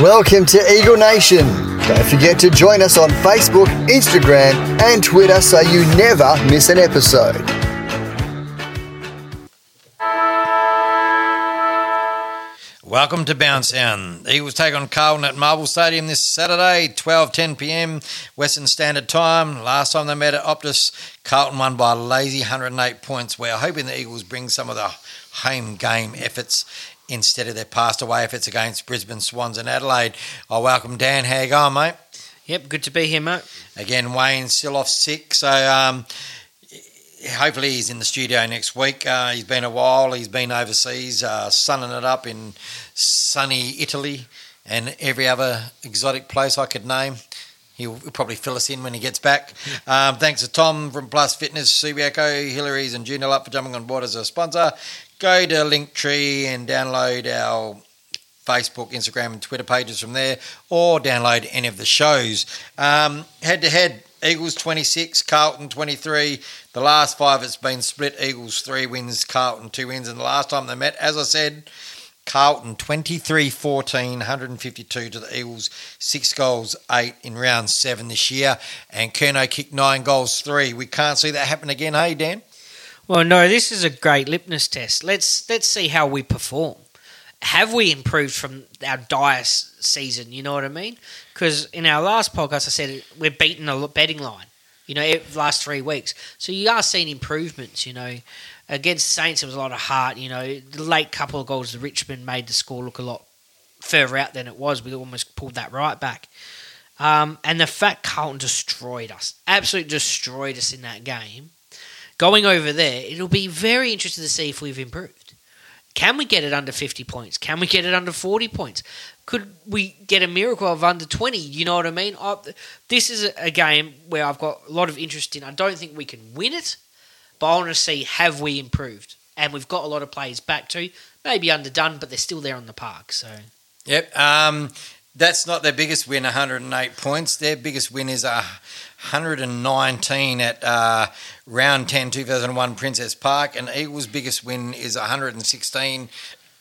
Welcome to Eaglenation. Don't forget to join us on Facebook, Instagram, and Twitter so you never miss an episode. Welcome to Bouncedown. The Eagles take on Carlton at Marvel Stadium this Saturday, 12:10 p.m. Western Standard Time. Last time they met at Optus, Carlton won by a lazy 108 points. We're hoping the Eagles bring some of the home game efforts instead of their past away efforts against Brisbane Swans and Adelaide. I welcome Dan. How you going, mate? Yep, good to be here, mate. Again, Wayne's still off sick, so um, hopefully he's in the studio next week. Uh, he's been a while. He's been overseas, uh, sunning it up in sunny Italy and every other exotic place I could name. He'll probably fill us in when he gets back. Um, thanks to Tom from Plus Fitness, Subiaco, Hillary's, and Junior Up for jumping on board as a sponsor. Go to Linktree and download our Facebook, Instagram, and Twitter pages from there, or download any of the shows. Um, head to head, Eagles 26, Carlton 23. The last five, it's been split. Eagles three wins, Carlton two wins. And the last time they met, as I said, Carlton 23 14, 152 to the Eagles, six goals, eight in round seven this year. And Curnow kicked nine goals, three. We can't see that happen again, hey, Dan? Well, no, this is a great litmus test. Let's let's see how we perform. Have we improved from our dire season? You know what I mean? Because in our last podcast, I said we're beating the betting line. You know, last three weeks, so you are seeing improvements. You know, against Saints, it was a lot of heart. You know, the late couple of goals to Richmond made the score look a lot further out than it was. We almost pulled that right back. Um, and the fact Carlton destroyed us, absolutely destroyed us in that game. Going over there, it'll be very interesting to see if we've improved. Can we get it under 50 points? Can we get it under 40 points? Could we get a miracle of under 20? You know what I mean? I, this is a, game where I've got a lot of interest in. I don't think we can win it, but I want to see have we improved? And we've got a lot of players back too. Maybe underdone, but they're still there on the park. So Yep. Um, that's not their biggest win, 108 points. Their biggest win is a 119 at uh, round 10, 2001 Princes Park. And Eagles' biggest win is 116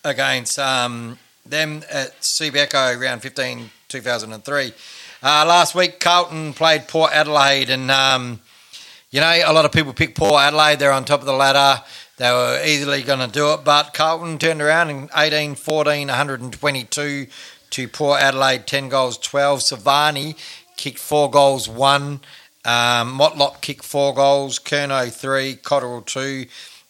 against um, them at Subiaco, round 15, 2003. Uh, last week, Carlton played Port Adelaide, and um, you know, a lot of people pick Port Adelaide. They're on top of the ladder. They were easily going to do it, but Carlton turned around in 18 14, 122 to Port Adelaide, 10 goals, 12. Silvagni kicked four goals, one. Um, Motlop kicked four goals, Curnow three, Cottrell two.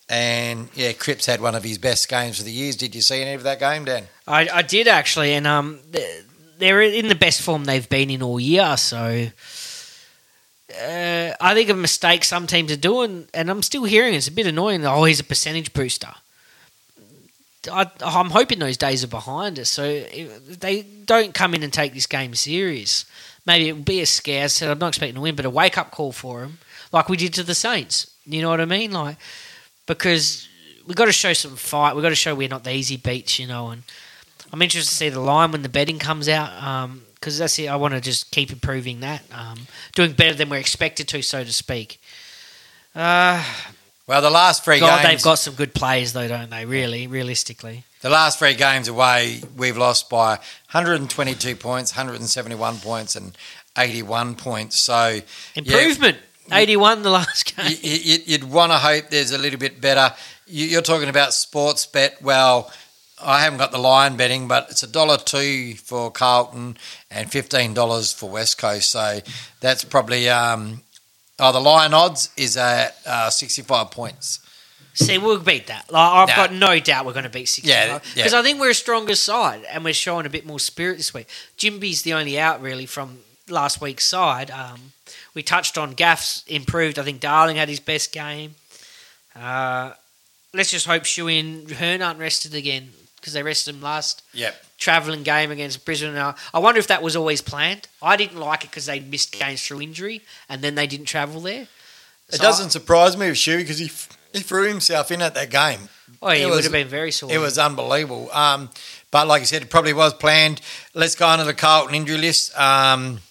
And yeah, Cripps had one of his best games of the years. Did you see any of that game, Dan? I, I did actually, and um, they're in the best form they've been in all year. So uh, I think a mistake some teams are doing, and I'm still hearing it's a bit annoying. Oh, he's a percentage booster. I, I'm hoping those days are behind us. So they don't come in and take this game serious, maybe it will be a scare. So I'm not expecting to win, but a wake up call for them, like we did to the Saints. You know what I mean? Like because we've got to show some fight. We've got to show we're not the easy beats, you know. And I'm interested to see the line when the betting comes out because that's it. I want to just keep improving that, um, doing better than we're expected to, so to speak. Uh, Well, the last three God, games. they've got some good players, though, don't they? Really, realistically. The last three games away, we've lost by 122 points, 171 points, and 81 points. So Improvement. 81 the last game. you, you'd want to hope there's a little bit better. You, you're talking about Sportsbet. Well, I haven't got the line betting, but it's a dollar two for Carlton and fifteen dollars for West Coast. So that's probably um, oh the Lion odds is at uh, sixty five points. See, we'll beat that. Like, I've Nah. got no doubt we're going to beat 65. Yeah, Because yeah. I think we're a stronger side and we're showing a bit more spirit this week. Ginbey's the only out, really, from last week's side. Um, we touched on Gaff's improved. I think Darling had his best game. Uh, let's just hope Shuey and Hearn aren't rested again because they rested him last Yep. travelling game against Brisbane. Uh, I wonder if that was always planned. I didn't like it because they missed games through injury and then they didn't travel there. It So doesn't surprise me with Shuey because he he threw himself in at that game. Oh, yeah, it it was- would have been very sore. It was unbelievable. Um, but like I said, it probably was planned. Let's go on to the Carlton injury list. Um,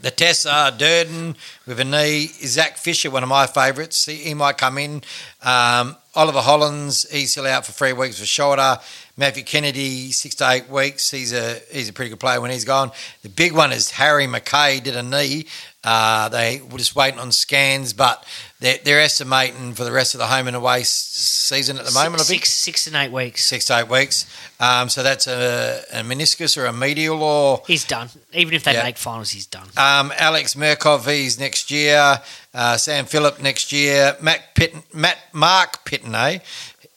The tests are Durden with a knee. Zac Fisher, one of my favourites. He, he might come in. Um, Oliver Hollands, he's still out for three weeks for shoulder. Matthew Kennedy, six to eight weeks. He's a he's a pretty good player when he's gone. The big one is Harry McKay did a knee. Uh, they were just waiting on scans, but they're, they're estimating for the rest of the home and away season at the moment. I think six, six and eight weeks. six to eight weeks. Um, so that's a, a meniscus or a medial or He's done. Even if they Yeah. make finals, he's done. um, Alex Mirkov, he's next year. Uh, Sam Philp next year. Matt Pitten, Matt Marc Pittonet,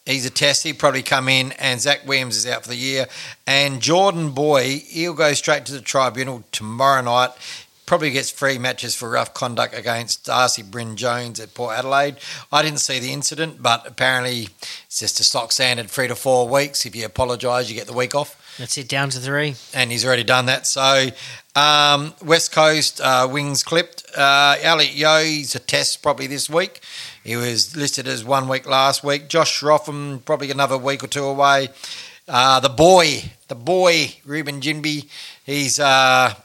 he's a test. He'll probably come in. And Zac Williams is out for the year. And Jordan Boyd, he'll go straight to the tribunal tomorrow night. Probably gets free matches for rough conduct against Darcy Byrne-Jones at Port Adelaide. I didn't see the incident, but apparently it's just a stock standard three to four weeks. If you apologise, you get the week off That's it. Down to three. and he's already done that. So, um, West Coast uh, wings clipped. Uh, Elliot he's a test probably this week. He was listed as one week last week. Josh Rotham, probably another week or two away. Uh, the boy, the boy, Reuben Ginbey, he's uh,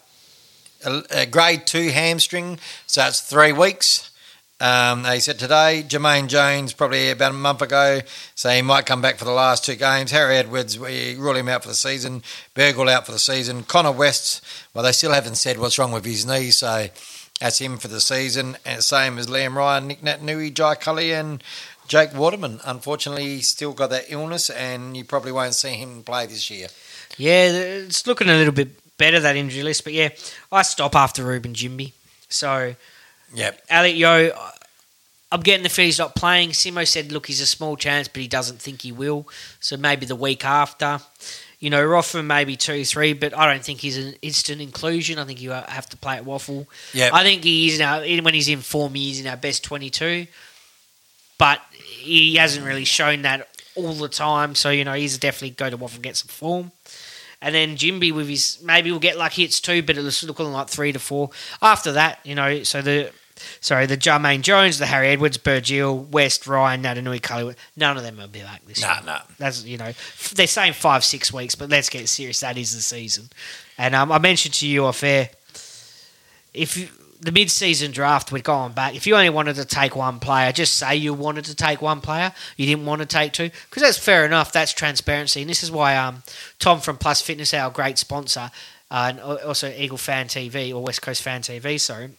a, a grade two hamstring, so it's three weeks. Um, they said today, Jamaine Jones, probably about a month ago, so he might come back for the last two games. Harry Edwards, we rule him out for the season. Burgiel out for the season. Connor West, well, they still haven't said what's wrong with his knee, so that's him for the season. And same as Liam Ryan, Nic Naitanui, Jai Culley, and Jake Waterman. Unfortunately, he's still got that illness, and you probably won't see him play this year. Yeah, it's looking a little bit better that injury list, but yeah, I stop after Reuben Ginbey. So Yep. Elliot Yeo, I'm getting the feel he's not playing. Simo said, look, he's a small chance, but he doesn't think he will. So maybe the week after. You know, Rotham maybe two, three, but I don't think he's an instant inclusion. I think you have to play at WAFL. Yeah, I think he is now, when he's in form, he's in our best 22, but he hasn't really shown that all the time. So, you know, he's definitely go to WAFL and get some form. And then Ginbey with his maybe we'll get lucky it's two, but it's looking like three to four. After that, you know, so the sorry, the Jamaine Jones, the Harry Edwards, Burgiel, West, Ryan, Naitanui, Culley, none of them will be back this No, year. no. That's you know, they're saying five, six weeks, but let's get serious. That is the season. And um, I mentioned to you off air, if you, the mid-season draft, we're going back. If you only wanted to take one player, just say you wanted to take one player. You didn't want to take two, because that's fair enough. That's transparency, and this is why um, Tom from Plus Fitness, our great sponsor, uh, and also Eagle Fan TV or West Coast Fan TV, sorry,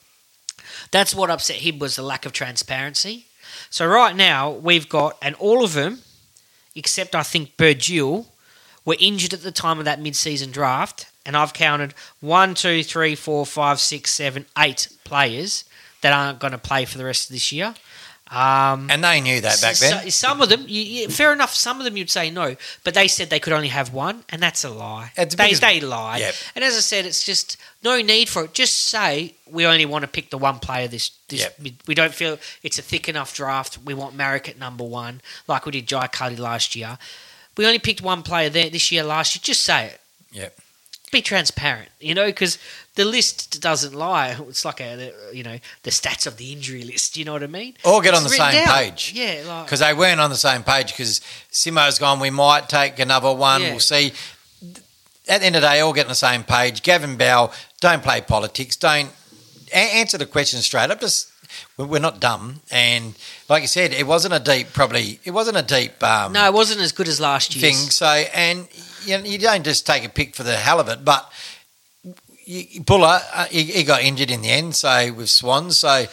that's what upset him was the lack of transparency. So right now we've got, and all of them, except I think Burgiel, were injured at the time of that mid-season draft, and I've counted one, two, three, four, five, six, seven, eight players that aren't going to play for the rest of this year. Um, And they knew that back so- then. some of them, you, you, fair enough. Some of them you'd say no, but they said they could only have one, and that's a lie. It's they because- they lied. Yep. And as I said, it's just no need for it. Just say we only want to pick the one player. This, this Yep. we, we don't feel it's a thick enough draft. We want Maric at number one, like we did Jai Culley last year. We only picked one player there this year. Last year, just say it. Yep. Be transparent, you know, because the list doesn't lie. It's like a, you know, the stats of the injury list. You know what I mean? Or get It's on the same down. page. Yeah, like because they weren't on the same page. Because Simo's gone, we might take another one. Yeah. We'll see. At the end of the day, all get on the same page. Gavin Bell, don't play politics. Don't a- answer the question straight up. Just we- we're not dumb. And like you said, it wasn't a deep. Probably it wasn't a deep. Um, No, it wasn't as good as last year. thing. So, and you, you don't just take a pick for the hell of it, but. Buller, uh, he, he got injured in the end, so with Swans. So,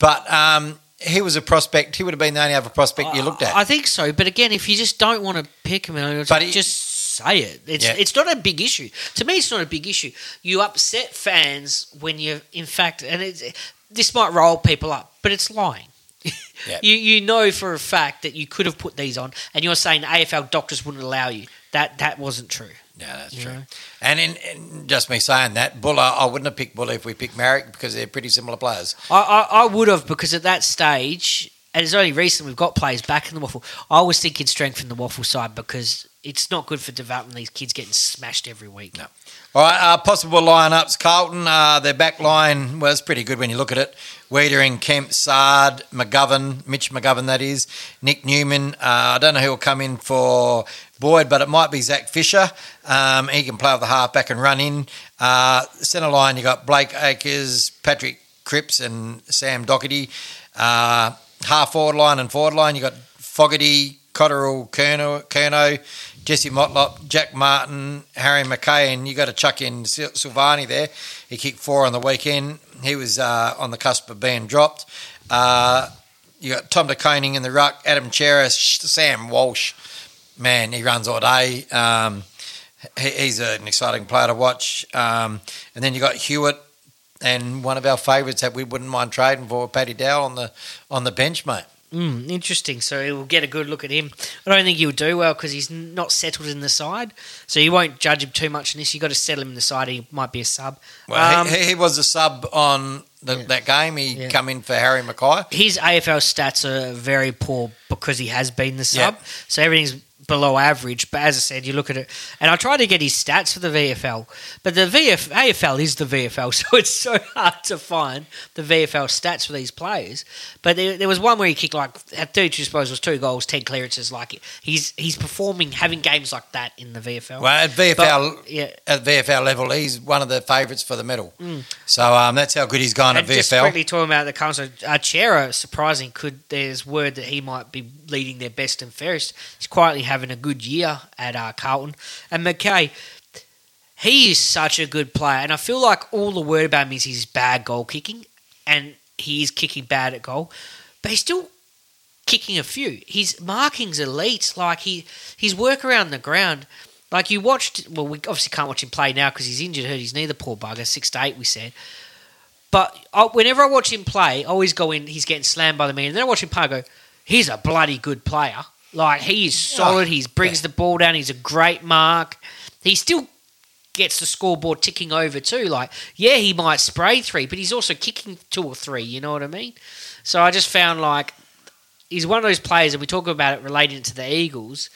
but um, he was a prospect. He would have been the only other prospect you looked at. I think so, but again, if you just don't want to pick him, But he- just say it. It's Yeah. it's not a big issue. To me, it's not a big issue. You upset fans when you, in fact, and it's, this might roll people up, but it's lying. Yeah. You you know for a fact that you could have put these on, and you're saying AFL doctors wouldn't allow you. That that wasn't true. Yeah, that's true. know? And in, in just me saying that, Buller, I wouldn't have picked Buller if we picked Maric because they're pretty similar players. I, I, I would have because at that stage, and it's only recent we've got players back in the WAFL. I was thinking strength in the WAFL side because it's not good for development. These kids getting smashed every week. No. All right, uh, possible lineups. Carlton, uh, their back line was pretty good when you look at it. Weitering, Kemp, Saad, McGovern, Mitch McGovern, that is. Nick Newman. Uh, I don't know who will come in for Boyd, but it might be Zac Fisher. Um, he can play off the half back and run in. Uh, centre line, you got Blake Acres, Patrick Cripps, and Sam Docherty. Uh, half forward line and forward line, you got Fogarty, Cottrell, Curnow, Curnow Jesse Motlop, Jack Martin, Harry McKay, and you got to chuck in Sil- Silvagni there. He kicked four on the weekend. He was uh, on the cusp of being dropped. Uh, you got Tom De Koning in the ruck, Adam Cheris, Sam Walsh. Man, he runs all day. Um, he, he's an exciting player to watch. Um, and then you got Hewett and one of our favourites that we wouldn't mind trading for, Paddy Dow on the on the bench, mate. Mm, interesting. So we'll get a good look at him. I don't think he'll do well because he's not settled in the side. So you won't judge him too much in this. You've got to settle him in the side. He might be a sub. Well, Um, he, he was a sub on the, that game. He Yeah. come in for Harry McKay. his AFL stats are very poor because he has been the sub. Yep. So everything's below average. But as I said, you look at it, and I tried to get his stats for the VFL, but the VF, AFL is the VFL, so it's so hard to find the VFL stats for these players. But there, there was one where he kicked like had 32 disposals, two goals, 10 clearances. Like he's he's performing, having games like that in the VFL. Well, at VFL, But, yeah. at VFL level, he's one of the favourites for the medal. So um, that's how good he's gone And at just VFL. quickly talking about the council, uh, Cerra, surprising, could there's word that he might be leading their best and fairest. He's quietly having a good year at uh, Carlton. And McKay, he is such a good player, and I feel like all the word about him is he's bad goal kicking, and he is kicking bad at goal, but he's still kicking a few. His marking's elite. Like he, his work around the ground. Like you watched. Well, we obviously can't watch him play now because he's injured, hurt his knee. The poor bugger, six to eight, we said. But I, whenever I watch him play, I always go in. He's getting slammed by the man, and then I watch him play. I go, he's a bloody good player. Like he is solid. Oh, he brings the ball down. He's a great mark. He still gets the scoreboard ticking over too. Like, yeah, he might spray three, but he's also kicking two or three. You know what I mean? So I just found like he's one of those players, and we talk about it relating to the Eagles.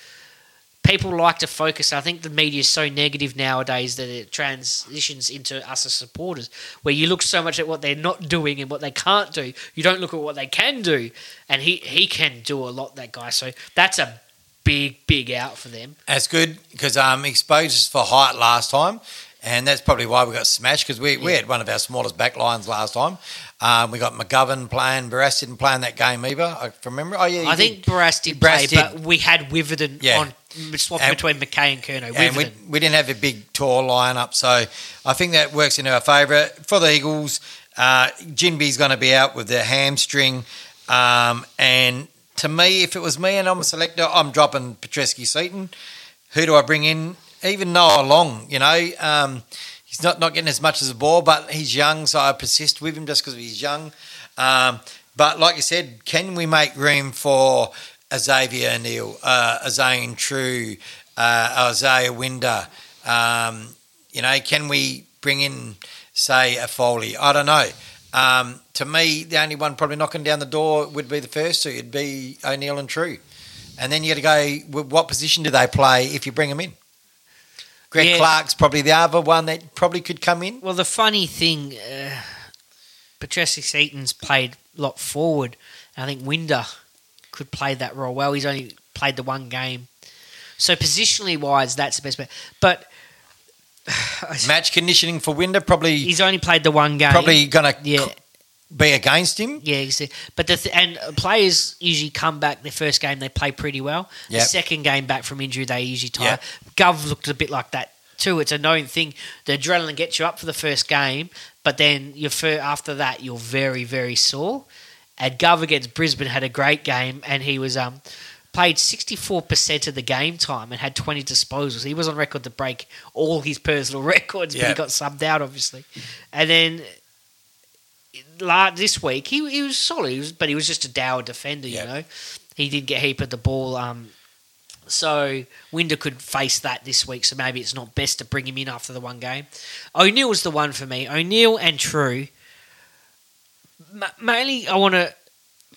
People like to focus. I think the media is so negative nowadays that it transitions into us as supporters, where you look so much at what they're not doing and what they can't do. You don't look at what they can do, and he he can do a lot. That guy, so that's a big big out for them. That's good because um, us for height last time, and that's probably why we got smashed because we, we had one of our smallest back lines last time. Um, we got McGovern playing, Barrass didn't play in that game either. I remember. Oh yeah, I did. think Barrass did Barrass play, did. but we had Witherden Yeah. on swap And- between McKay and Curnow. and we, we didn't have a big tall lineup, so I think that works in our favour for the Eagles. Uh, Ginbey's going to be out with the hamstring, um, and to me, if it was me and I'm a selector, I'm dropping Petreski Seaton. Who do I bring in? Even Noah Long, you know, um, he's not not getting as much as a ball, but he's young, so I persist with him just because he's young. Um, but like you said, can we make room for Xavier O'Neill, uh, Zane Trew, uh, Isiah Winder? Um, you know, can we bring in, say, a Foley? I don't know. Um, to me, the only one probably knocking down the door would be the first two. It'd be O'Neill and Trew. And then you got to go, what position do they play if you bring them in? Greg Yeah. Clark's probably the other one that probably could come in. Well, the funny thing, uh, Petreski Seaton's played a lot forward. And I think Winder could play that role well. He's only played the one game. So positionally wise, that's the best bet. But Match conditioning for Winder probably he's only played the one game. probably going to Yeah. Be against him. Yeah, but the th- and players usually come back their first game they play pretty well. The second game back from injury they usually tire. Yep. Gov looked a bit like that too. It's a known thing. The adrenaline gets you up for the first game, but then you after that you're very very sore. And Gov against Brisbane had a great game, and he was um played 64% of the game time and had 20 disposals. He was on record to break all his personal records, but Yeah. he got subbed out obviously. And then la this week he, he was solid, he was, but he was just a dour defender. Yeah. You know, he did get heap of the ball. Um, so Winder could face that this week. So maybe it's not best to bring him in after the one game. O'Neill was the one for me. O'Neill and Trew. Ma- mainly, I want to,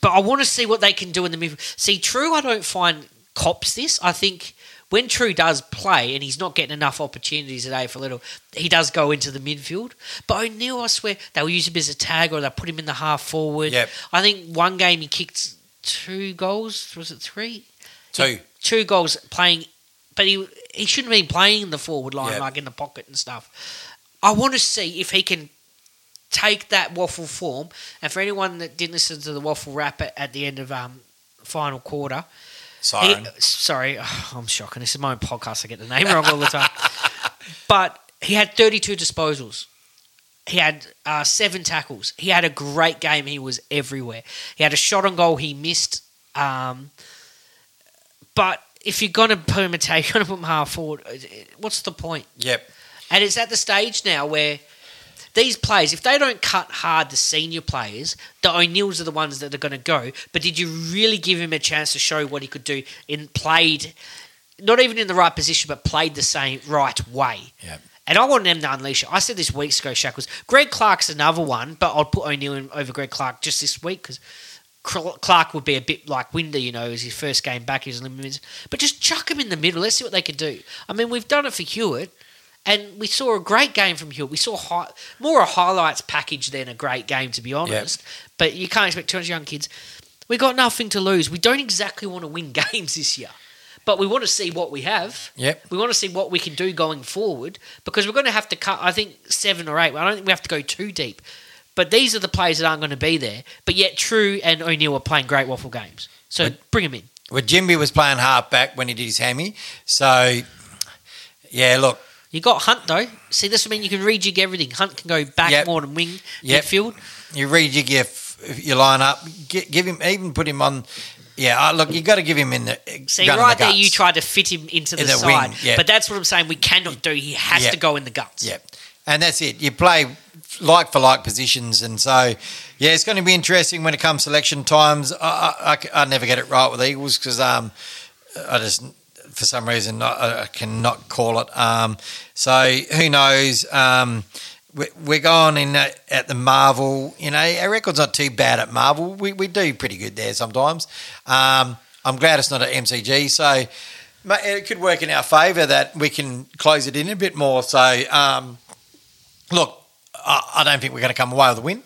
but I want to see what they can do in the midfield. See, Trew, I don't find cops this. I think when Trew does play and he's not getting enough opportunities today for little, he does go into the midfield. But O'Neill, I swear, they'll use him as a tag or they'll put him in the half forward. Yep. I think one game he kicked two goals. Was it three? Two. Two goals playing, but he he shouldn't have been playing in the forward line Yep. like in the pocket and stuff. I want to see if he can take that WAFL form. And for anyone that didn't listen to the WAFL rap at, at the end of um final quarter, he, Siren. sorry, I'm shocking. This is my own podcast. I get the name wrong all the time. but he had 32 disposals. He had uh, seven tackles. He had a great game. He was everywhere. He had a shot on goal he missed. Um, but if you're going to put him a tag, you're going to put him half forward. uh, What's the point? Yep. And it's at the stage now where these players, if they don't cut hard the senior players, the O'Neills are the ones that are going to go. But did you really give him a chance to show what he could do in played, not even in the right position, but played the same right way? Yep. And I want them to unleash it. I said this weeks ago, Shackles. Greg Clark's another one, but I'll put O'Neill in over Greg Clark just this week because Clark would be a bit like Winder, you know, as his first game back, he was limited. But just chuck him in the middle. Let's see what they can do. I mean, we've done it for Hewett, and we saw a great game from Hewett. We saw hi- more a highlights package than a great game, to be honest. But you can't expect 200 young kids. we got nothing to lose. We don't exactly want to win games this year. But we want to see what we have. Yep. We want to see what we can do going forward because we're going to have to cut, I think, seven or eight. I don't think we have to go too deep. But these are the players that aren't going to be there. But yet, Trew and O'Neill are playing great WAFL games. So bring them in. Well, Ginbey was playing half back when he did his hammy. So, yeah, look, You got Hunt though. See, this I mean you can rejig everything. Hunt can go back Yep. more than wing Yep. midfield. you rejig your, your line up, give him, even put him on. Yeah, uh, look, you got to give him in the. See, gun right the there, you tried to fit him into the, In the side. wing, yeah. But that's what I'm saying. We cannot do. He has to go in the guts. Yeah, and that's it. You play like for like positions, and so yeah, it's going to be interesting when it comes selection times. I never get it right with Eagles because um, I just for some reason I, I cannot call it. Um, so who knows? Um, we- we're going in at, at the Marvel. You know, our record's not too bad at Marvel. We, we do pretty good there sometimes. Um, I'm glad it's not at MCG. So it could work in our favour that we can close it in a bit more. So um, look, I, I don't think we're going to come away with a win,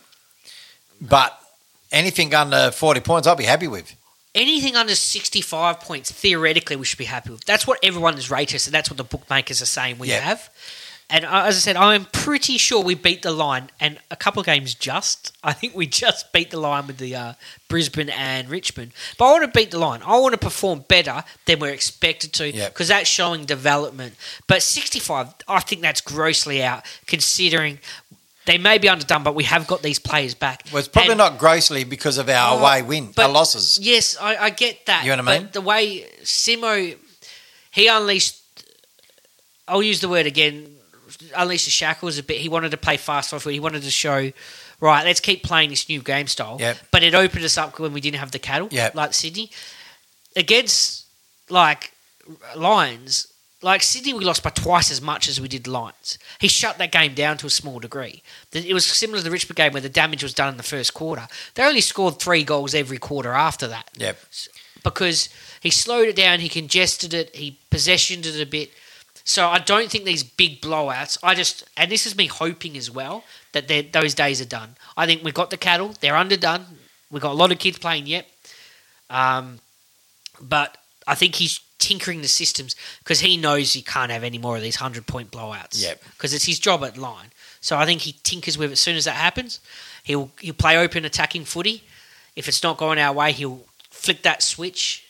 but anything under 40 points, I'll be happy with. Anything under 65 points, theoretically, we should be happy with. That's what everyone is rated, and that's what the bookmakers are saying we Yeah. have. And as I said, I'm pretty sure we beat the line, and a couple of games just. I think we just beat the line with the uh, Brisbane and Richmond. But I want to beat the line. I want to perform better than we're expected to Yep. because that's showing development. But 65, I think that's grossly out, considering they may be underdone, but we have got these players back. Well, it's probably And- not grossly because of our Oh, away win, but- our losses. Yes, I, I get that. You know what I but mean? The way Simo, he unleashed. I'll use the word again. Unleashed the shackles a bit. He wanted to play fast off. He wanted to show, right? Let's keep playing this new game style. Yep. But it opened us up when we didn't have the cattle. Yep. Like Sydney, against like Lions. Like Sydney, we lost by twice as much as we did Lions. He shut that game down to a small degree. It was similar to the Richmond game where the damage was done in the first quarter. They only scored three goals every quarter after that Yep. because he slowed it down, he congested it, he possessioned it a bit. So I don't think these big blowouts. I just, and this is me hoping as well that those days are done. I think we've got the cattle; they're underdone. We've got a lot of kids playing yet, um, but I think he's tinkering the systems because he knows he can't have any more of these hundred point blowouts. Yep. because it's his job at line. So I think he tinkers with it. As soon as that happens, he'll he'll play open attacking footy. If it's not going our way, he'll flick that switch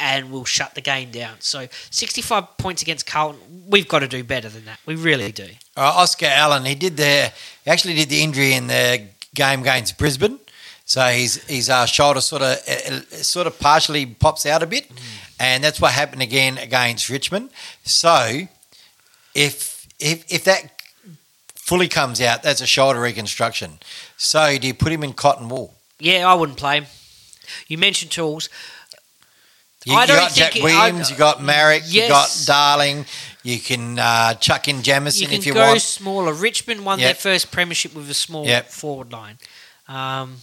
and we'll shut the game down. So 65 points against Carlton, we've got to do better than that. We really do. Uh, Oscar Allen, he did the he actually did the injury in the game against Brisbane, so his his uh, shoulder sort of uh, sort of partially pops out a bit, and that's what happened again against Richmond. So if if if that fully comes out, that's a shoulder reconstruction. So do you put him in cotton wool? Yeah, I wouldn't play him. You mentioned tools. You, I you don't got Jack it- Williams, I- you got Maric, you got Darling. You can uh, chuck in Jamison You if you go want. smaller. Richmond won Yep. their first premiership with a small Yep. forward line. Um,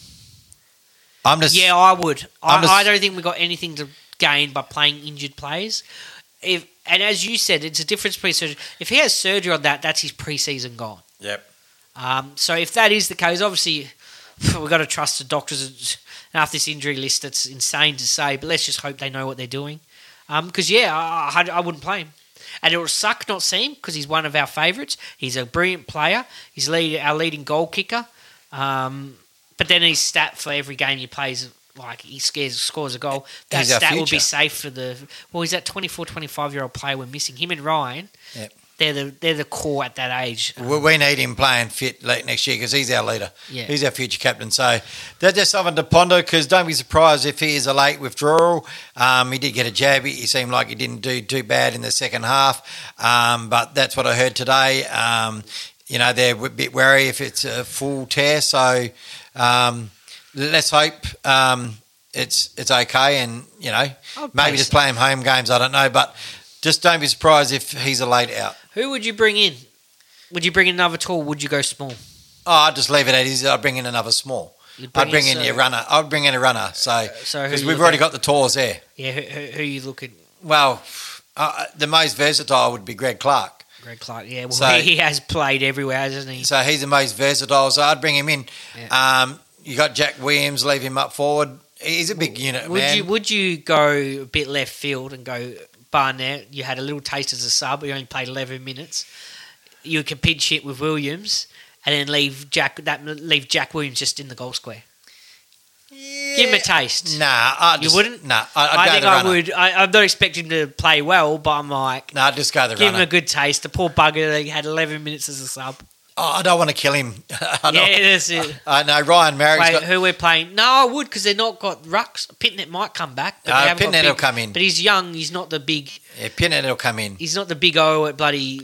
I'm just yeah, I would. I, just- I don't think we got anything to gain by playing injured players. if and as you said, it's a difference between surgery. If he has surgery on that, that's his preseason gone. Yep. Um, so if that is the case, obviously we've got to trust the doctors. And after this injury list, it's insane to say, but let's just hope they know what they're doing. Because yeah, I, I, I wouldn't play him. And it will suck not seeing him because he's one of our favourites. He's a brilliant player. He's lead, our leading goal kicker. Um, but then his stat for every game he plays, like he scares, scores a goal, that He's stat will be safe for the. Well, he's that 24, 25 year old player we're missing. Him and Ryan, Yep. they're the they're the core at that age. We, we need him playing fit late next year because he's our leader. Yeah. He's our future captain. So that's just something to ponder because don't be surprised if he is a late withdrawal. Um, he did get a jab. He he seemed like he didn't do too bad in the second half. Um, but that's what I heard today. Um, you know, they're a bit wary if it's a full tear. So um, let's hope um, it's it's okay and, you know, maybe just play him home games. I don't know. But just don't be surprised if he's a late out. Who would you bring in? Would you bring in another tall? Would you go small? Oh, I'd just leave it at his. I'd bring in another small. You'd I'd bring in so- your runner. I'd bring in a runner. So So because you we've already at? got the tours there. Yeah, who, who, who you look at? Well, uh, the most versatile would be Greg Clark. Greg Clark. Yeah, well, So- he, he has played everywhere, hasn't he? So he's the most versatile. So I'd bring him in. Yeah. Um, you got Jack Williams. Leave him up forward. He's a big unit, Would man. you would you go a bit left field and go Barnett? You had a little taste as a sub. You only played eleven minutes. You could pinch hit with Williams, and then leave Jack that leave Jack Williams just in the goal square. Give him a taste. Nah, I You just, wouldn't? Nah, I, I'd I go think I would. I, I'm not expecting him to play well, but I'm like, Nah, I'd just go the give him a good taste. The poor bugger, he had 11 minutes as a sub. Oh, I don't want to kill him. I Yeah, that's it. I know Ryan Maric's Wait, got. who we're playing? No, I would because they're not got rucks. Pittonet might come back. But Uh, they haven't got Pittonet will come in. but he's young. He's not the big. Yeah, Pittonet will come in. He's not the big O at bloody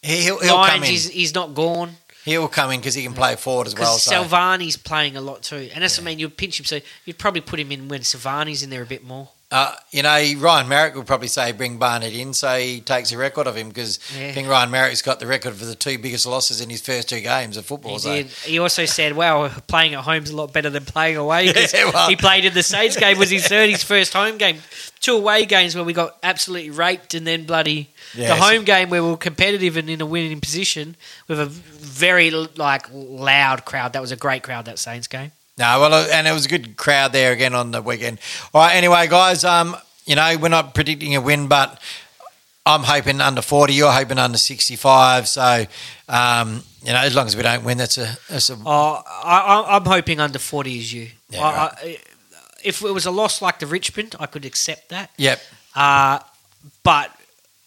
He, he'll, he'll Lions. come in. He's, he's not gone He'll come in because he can play forward as well. So. Silvagni's playing a lot too. And that's what I mean. You'd pinch him, so you'd probably put him in when Silvagni's in there a bit more. Uh, you know, Ryan Maric will probably say bring Barnett in, so he takes a record of him because Yeah. I think Ryan Maric's got the record for the two biggest losses in his first two games of football. He so. did. He also said, "Well, playing at home's a lot better than playing away." Yeah, well- he played in the Saints game was his third, his first home game. Two away games where we got absolutely raped, and then bloody Yeah, the home game where we were competitive and in a winning position with a very like loud crowd. That was a great crowd. That Saints game. No, well, uh, and it was a good crowd there again on the weekend. All right, anyway, guys, um, you know, we're not predicting a win, but I'm hoping under 40. You're hoping under 65. So, um, you know, as long as we don't win, that's a, that's a Oh, I, I, I'm hoping under forty is you. Yeah, I, I, if it was a loss like the Richmond, I could accept that. yep. Uh, but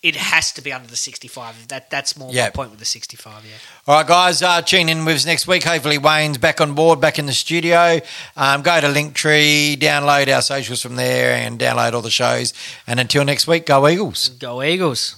it has to be under the 65. That that's more Yeah. my point with the 65. Yeah. All right, guys, uh, tune in with us next week. Hopefully, Wayne's back on board, back in the studio. Um, go to Linktree, download our socials from there, and download all the shows. And until next week, go Eagles. Go Eagles.